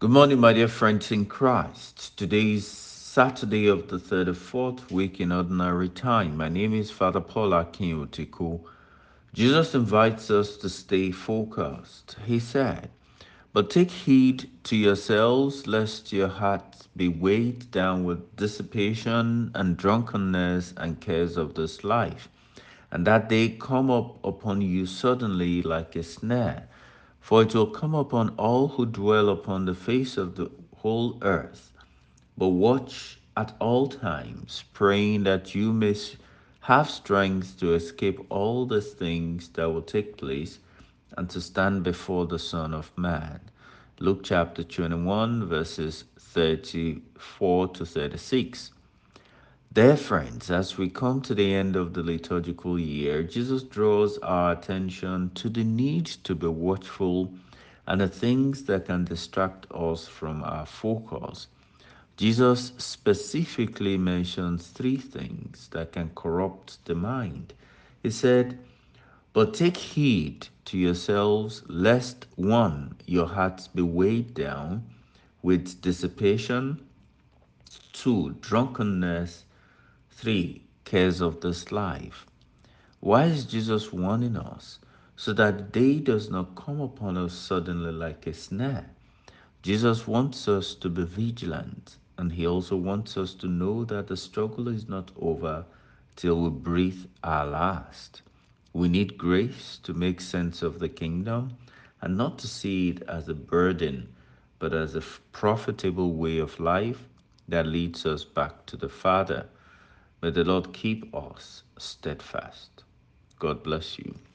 Good morning, my dear friends in Christ. Today is Saturday of the 34th week in Ordinary Time. My name is Father Paul Akinyotiku. Jesus invites us to stay focused. He said, But take heed to yourselves, lest your hearts be weighed down with dissipation and drunkenness and cares of this life, and that they come up upon you suddenly like a snare for it will come upon all who dwell upon the face of the whole earth. But watch at all times, praying that you may have strength to escape all the things that will take place and to stand before the Son of Man. Luke chapter 21, verses 34 to 36. Dear friends, as we come to the end of the liturgical year, Jesus draws our attention to the need to be watchful and the things that can distract us from our focus. Jesus specifically mentions three things that can corrupt the mind. He said, But take heed to yourselves, lest one, your hearts be weighed down with dissipation, two, drunkenness 3. Cares of this life. Why is Jesus warning us? So that day does not come upon us suddenly like a snare. Jesus wants us to be vigilant, and he also wants us to know that the struggle is not over till we breathe our last. We need grace to make sense of the kingdom and not to see it as a burden, but as a profitable way of life that leads us back to the Father. May the Lord keep us steadfast. God bless you.